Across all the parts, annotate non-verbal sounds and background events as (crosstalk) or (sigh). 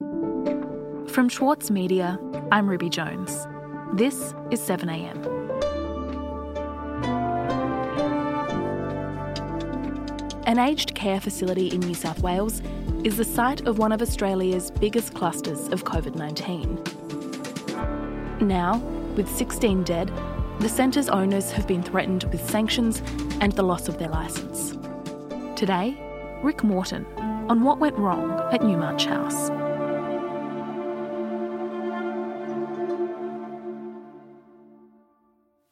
From Schwartz Media, I'm Ruby Jones. This is 7am. An aged care facility in New South Wales is the site of one of Australia's biggest clusters of COVID 19. Now, with 16 dead, the centre's owners have been threatened with sanctions and the loss of their licence. Today, Rick Morton on what went wrong at Newmarch House.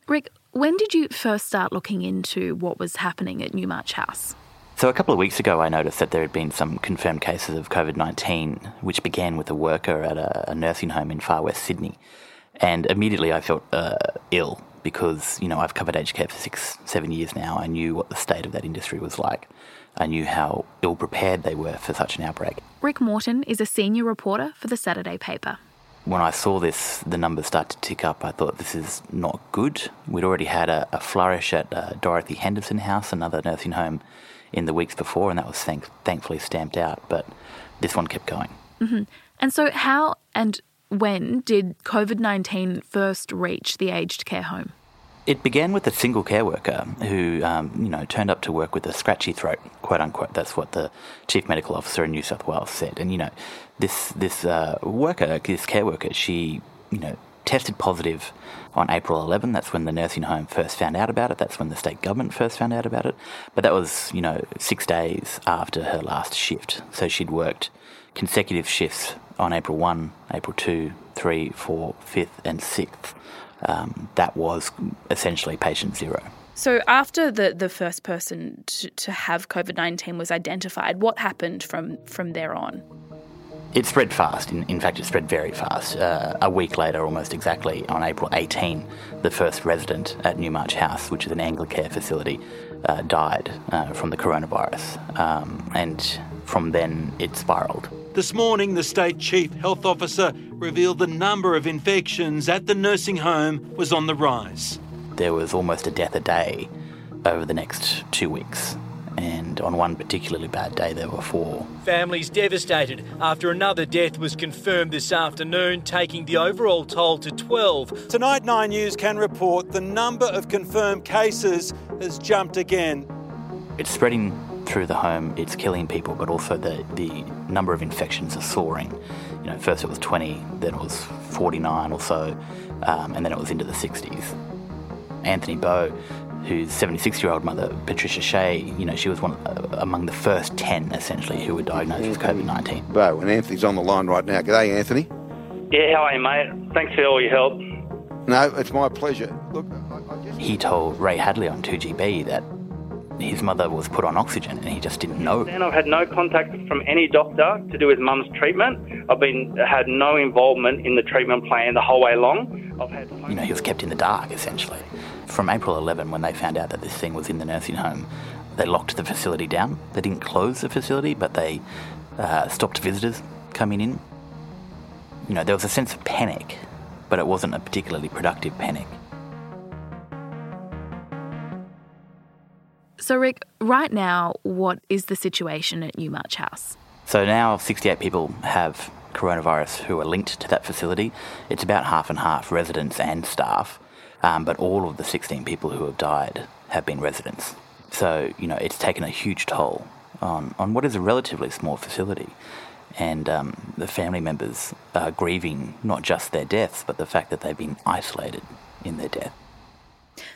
Rick, when did you first start looking into what was happening at Newmarch House? So, a couple of weeks ago, I noticed that there had been some confirmed cases of COVID 19, which began with a worker at a, a, nursing home in far west Sydney. And immediately I felt uh, ill because, you know, I've covered aged care for six, seven years now. I knew what the state of that industry was like. I knew how ill prepared they were for such an outbreak. Rick Morton is a senior reporter for the Saturday paper when I saw this, the numbers start to tick up, I thought this is not good. We'd already had a, a flourish at uh, Dorothy Henderson House, another nursing home, in the weeks before, and that was thank- thankfully stamped out. But this one kept going. Mm-hmm. And so, how and when did COVID 19 first reach the aged care home? It began with a single care worker who, um, you know, turned up to work with a scratchy throat, quote unquote. That's what the chief medical officer in New South Wales said. And you know, this this uh, worker, this care worker, she, you know, tested positive on April 11. That's when the nursing home first found out about it. That's when the state government first found out about it. But that was, you know, six days after her last shift. So she'd worked consecutive shifts on April 1, April 2, 3, 4, 5th, and 6th um, that was essentially patient zero. So, after the, the first person to, to have COVID 19 was identified, what happened from, from there on? It spread fast. In, in fact, it spread very fast. Uh, a week later, almost exactly, on April 18, the first resident at Newmarch House, which is an Anglicare facility, uh, died uh, from the coronavirus. Um, and from then, it spiralled. This morning, the state chief health officer revealed the number of infections at the nursing home was on the rise. There was almost a death a day over the next two weeks. And on one particularly bad day, there were four. Families devastated after another death was confirmed this afternoon, taking the overall toll to 12. Tonight, Nine News can report the number of confirmed cases has jumped again. It's spreading through the home, it's killing people, but also the, the number of infections are soaring. You know, first it was 20, then it was 49 or so, um, and then it was into the 60s. Anthony Bowe, whose 76 year old mother, Patricia Shea, you know, she was one uh, among the first 10 essentially who were diagnosed with COVID 19. Bowe, and Anthony's on the line right now. G'day, Anthony. Yeah, how are you, mate? Thanks for all your help. No, it's my pleasure. Look, I, I just... he told Ray Hadley on 2GB that his mother was put on oxygen and he just didn't know. And I've had no contact from any doctor to do with mum's treatment. I've been had no involvement in the treatment plan the whole way along. I've had you know he was kept in the dark essentially. From April 11, when they found out that this thing was in the nursing home, they locked the facility down. They didn't close the facility, but they uh, stopped visitors coming in. You know, there was a sense of panic, but it wasn't a particularly productive panic. So, Rick, right now, what is the situation at Newmarch House? So now 68 people have coronavirus who are linked to that facility. It's about half and half residents and staff, um, but all of the 16 people who have died have been residents. So, you know, it's taken a huge toll on, on what is a relatively small facility. And um, the family members are grieving not just their deaths, but the fact that they've been isolated in their death.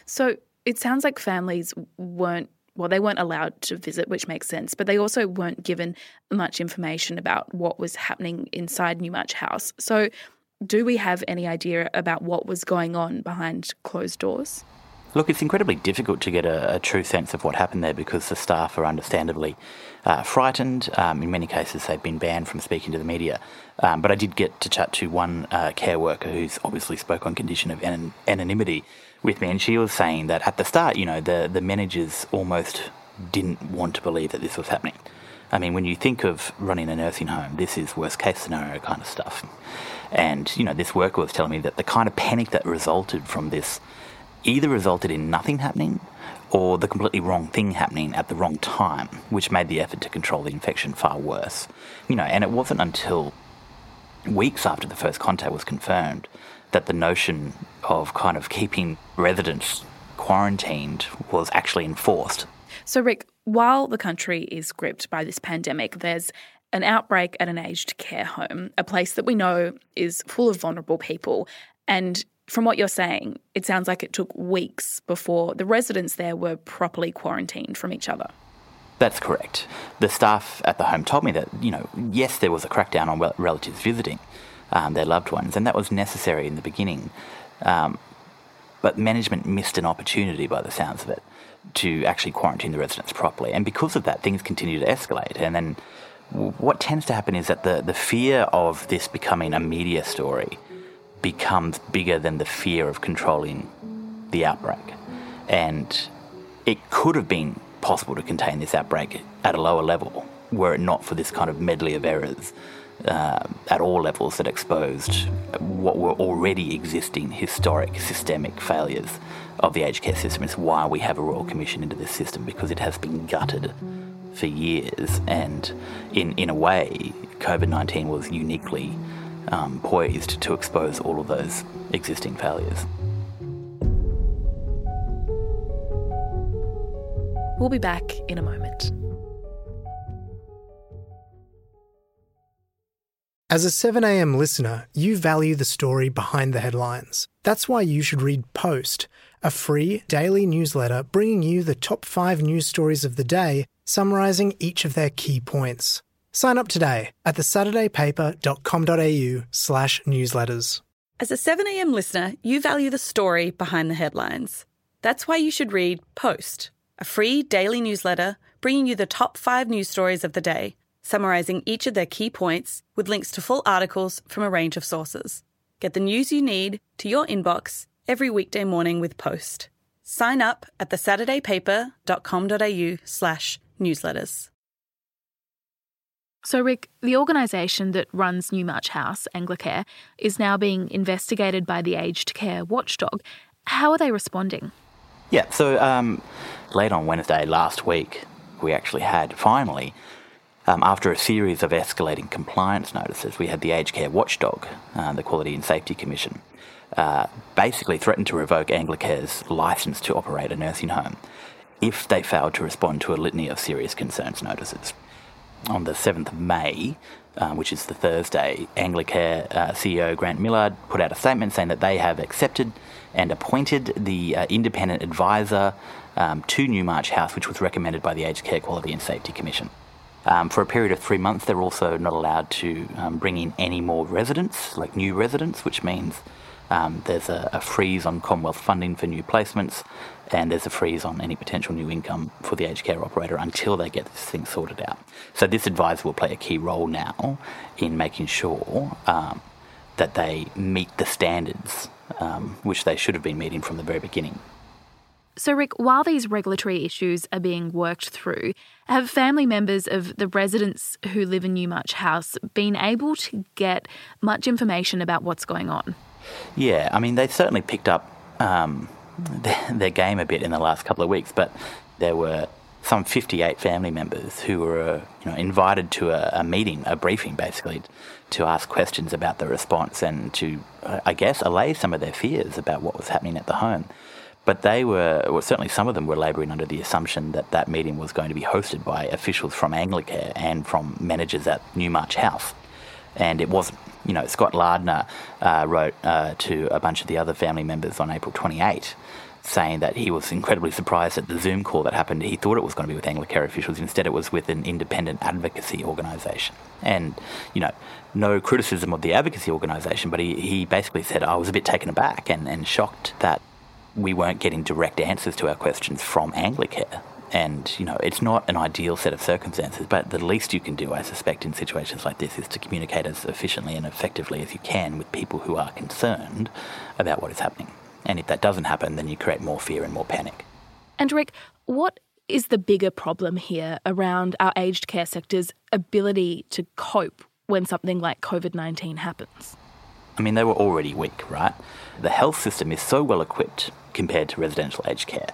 So it sounds like families weren't well, they weren't allowed to visit, which makes sense, but they also weren't given much information about what was happening inside Newmarch House. So, do we have any idea about what was going on behind closed doors? Look, it's incredibly difficult to get a, a true sense of what happened there because the staff are understandably uh, frightened. Um, in many cases, they've been banned from speaking to the media. Um, but I did get to chat to one uh, care worker who's obviously spoke on condition of an- anonymity with me, and she was saying that at the start, you know, the the managers almost didn't want to believe that this was happening. I mean, when you think of running a nursing home, this is worst case scenario kind of stuff. And you know, this worker was telling me that the kind of panic that resulted from this either resulted in nothing happening or the completely wrong thing happening at the wrong time, which made the effort to control the infection far worse. You know, and it wasn't until weeks after the first contact was confirmed, that the notion of kind of keeping residents quarantined was actually enforced. So, Rick, while the country is gripped by this pandemic, there's an outbreak at an aged care home, a place that we know is full of vulnerable people. And from what you're saying, it sounds like it took weeks before the residents there were properly quarantined from each other. That's correct. The staff at the home told me that, you know, yes, there was a crackdown on relatives visiting um, their loved ones, and that was necessary in the beginning. Um, but management missed an opportunity, by the sounds of it, to actually quarantine the residents properly. And because of that, things continue to escalate. And then what tends to happen is that the, the fear of this becoming a media story becomes bigger than the fear of controlling the outbreak. And it could have been possible to contain this outbreak at a lower level were it not for this kind of medley of errors uh, at all levels that exposed what were already existing historic systemic failures of the aged care system. It's why we have a Royal Commission into this system because it has been gutted for years. And in, in a way, COVID 19 was uniquely um, poised to expose all of those existing failures. We'll be back in a moment. As a 7am listener, you value the story behind the headlines. That's why you should read Post, a free daily newsletter bringing you the top five news stories of the day, summarising each of their key points. Sign up today at thesaturdaypaper.com.au slash newsletters. As a 7am listener, you value the story behind the headlines. That's why you should read Post, a free daily newsletter bringing you the top five news stories of the day, summarising each of their key points with links to full articles from a range of sources. Get the news you need to your inbox every weekday morning with Post. Sign up at thesaturdaypaper.com.au slash newsletters. So, Rick, the organisation that runs Newmarch House, Anglicare, is now being investigated by the aged care watchdog. How are they responding? Yeah, so um, late on Wednesday last week, we actually had finally, um, after a series of escalating compliance notices, we had the aged care watchdog, uh, the Quality and Safety Commission, uh, basically threatened to revoke Anglicare's licence to operate a nursing home if they failed to respond to a litany of serious concerns notices on the 7th of May, uh, which is the Thursday, Anglicare uh, CEO Grant Millard put out a statement saying that they have accepted and appointed the uh, independent advisor um, to Newmarch House, which was recommended by the Aged Care Quality and Safety Commission. Um, for a period of three months, they're also not allowed to um, bring in any more residents, like new residents, which means um, there's a, a, freeze on Commonwealth funding for new placements, and there's a freeze on any potential new income for the aged care operator until they get this thing sorted out. So this advisor will play a key role now in making sure um, that they meet the standards um, which they should have been meeting from the very beginning. So, Rick, while these regulatory issues are being worked through, have family members of the residents who live in Newmarch House been able to get much information about what's going on? Yeah, I mean, they've certainly picked up um, (laughs) their, their, game a bit in the last couple of weeks, but there were some 58 family members who were you know, invited to a, a meeting, a briefing basically, to ask questions about the response and to, uh, I guess, allay some of their fears about what was happening at the home. But they were, well, certainly some of them were labouring under the assumption that that meeting was going to be hosted by officials from Anglicare and from managers at Newmarch House. And it wasn't you know, Scott Lardner uh, wrote uh, to a bunch of the other family members on April 28 saying that he was incredibly surprised at the Zoom call that happened. He thought it was going to be with Anglicare officials. Instead, it was with an independent advocacy organisation. And, you know, no criticism of the advocacy organisation, but he, he basically said, I was a bit taken aback and, and shocked that we weren't getting direct answers to our questions from Anglicare. And, you know, it's not an ideal set of circumstances, but the least you can do, I suspect, in situations like this is to communicate as efficiently and effectively as you can with people who are concerned about what is happening. And if that doesn't happen, then you create more fear and more panic. And, Rick, what is the bigger problem here around our aged care sector's ability to cope when something like COVID 19 happens? I mean, they were already weak, right? The health system is so well equipped compared to residential aged care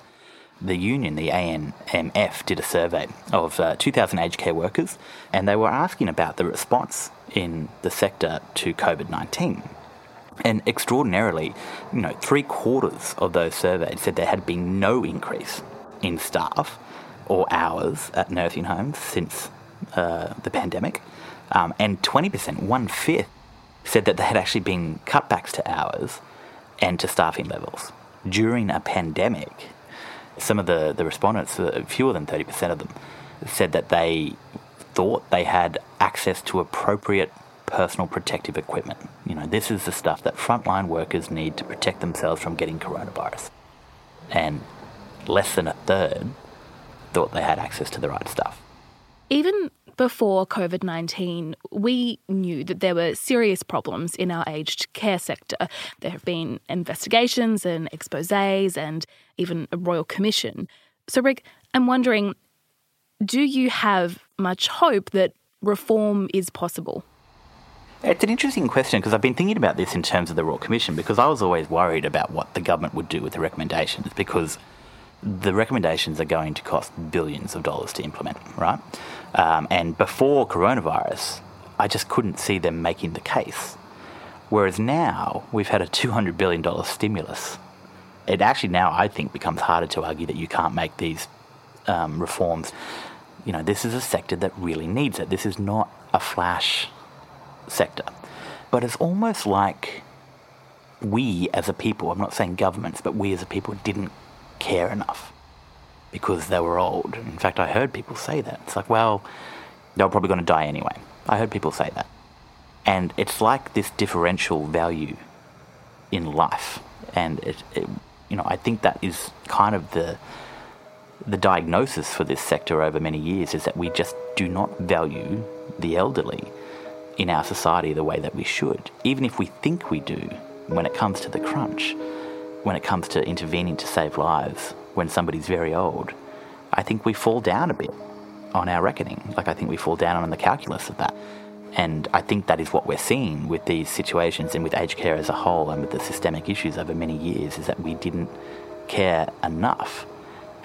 the union, the ANMF, did a survey of uh, 2,000 aged care workers, and they were asking about the response in the sector to COVID 19. And extraordinarily, you know, three quarters of those surveyed said there had been no increase in staff or hours at nursing homes since uh, the pandemic. Um, and 20%, one fifth, said that there had actually been cutbacks to hours and to staffing levels during a pandemic. Some of the, the respondents, uh, fewer than 30% of them, said that they thought they had access to appropriate personal protective equipment. You know, this is the stuff that frontline workers need to protect themselves from getting coronavirus. And less than a third thought they had access to the right stuff. Even before COVID 19, we knew that there were serious problems in our aged care sector. There have been investigations and exposes and even a royal commission. So, Rick, I'm wondering do you have much hope that reform is possible? It's an interesting question because I've been thinking about this in terms of the Royal Commission because I was always worried about what the government would do with the recommendations because the recommendations are going to cost billions of dollars to implement, right? Um, and before coronavirus, I just couldn't see them making the case. Whereas now we've had a $200 billion stimulus. It actually now, I think, becomes harder to argue that you can't make these um, reforms. You know, this is a sector that really needs it. This is not a flash sector. But it's almost like we as a people, I'm not saying governments, but we as a people didn't care enough because they were old. In fact, I heard people say that. It's like, well, they were probably going to die anyway. I heard people say that. And it's like this differential value in life. And it, it you know, I think that is kind of the the diagnosis for this sector over many years is that we just do not value the elderly in our society the way that we should, even if we think we do when it comes to the crunch, when it comes to intervening to save lives when somebody's very old. I think we fall down a bit on our reckoning. Like, I think we fall down on the calculus of that. And I think that is what we're seeing with these situations and with aged care as a whole and with the systemic issues over many years is that we didn't care enough.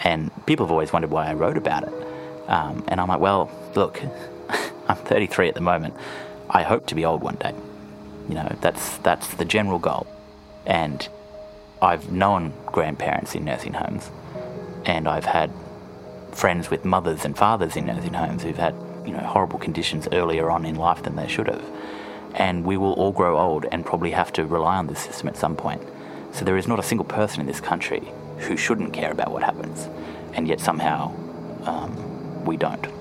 And people have always wondered why I wrote about it. Um, and I'm like, well, look, (laughs) I'm 33 at the moment. I hope to be old one day. You know, that's that's the general goal. And I've known grandparents in nursing homes, and I've had friends with mothers and fathers in nursing homes who've had you know horrible conditions earlier on in life than they should have. And we will all grow old and probably have to rely on this system at some point. So there is not a single person in this country who shouldn't care about what happens, and yet somehow um, we don't.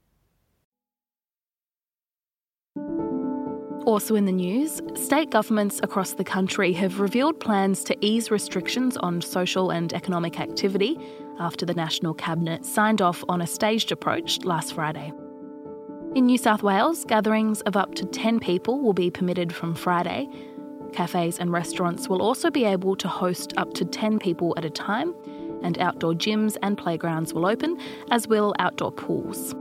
Also in the news, state governments across the country have revealed plans to ease restrictions on social and economic activity after the National Cabinet signed off on a staged approach last Friday. In New South Wales, gatherings of up to 10 people will be permitted from Friday. Cafes and restaurants will also be able to host up to 10 people at a time, and outdoor gyms and playgrounds will open, as will outdoor pools.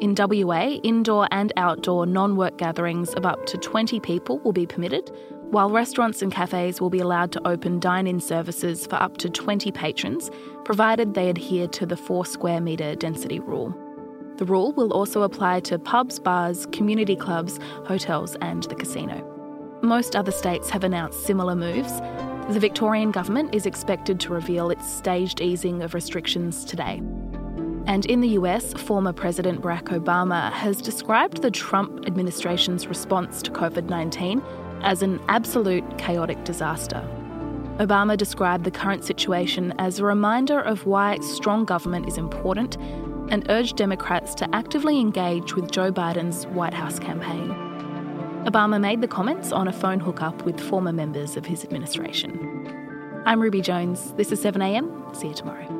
In WA, indoor and outdoor non work gatherings of up to 20 people will be permitted, while restaurants and cafes will be allowed to open dine in services for up to 20 patrons, provided they adhere to the 4 square metre density rule. The rule will also apply to pubs, bars, community clubs, hotels, and the casino. Most other states have announced similar moves. The Victorian government is expected to reveal its staged easing of restrictions today. And in the US, former President Barack Obama has described the Trump administration's response to COVID 19 as an absolute chaotic disaster. Obama described the current situation as a reminder of why strong government is important. and urged Democrats to actively engage with Joe Biden's White House campaign. Obama made the comments on a phone hookup with former members of his administration. I'm Ruby Jones. This is 7am. See you tomorrow.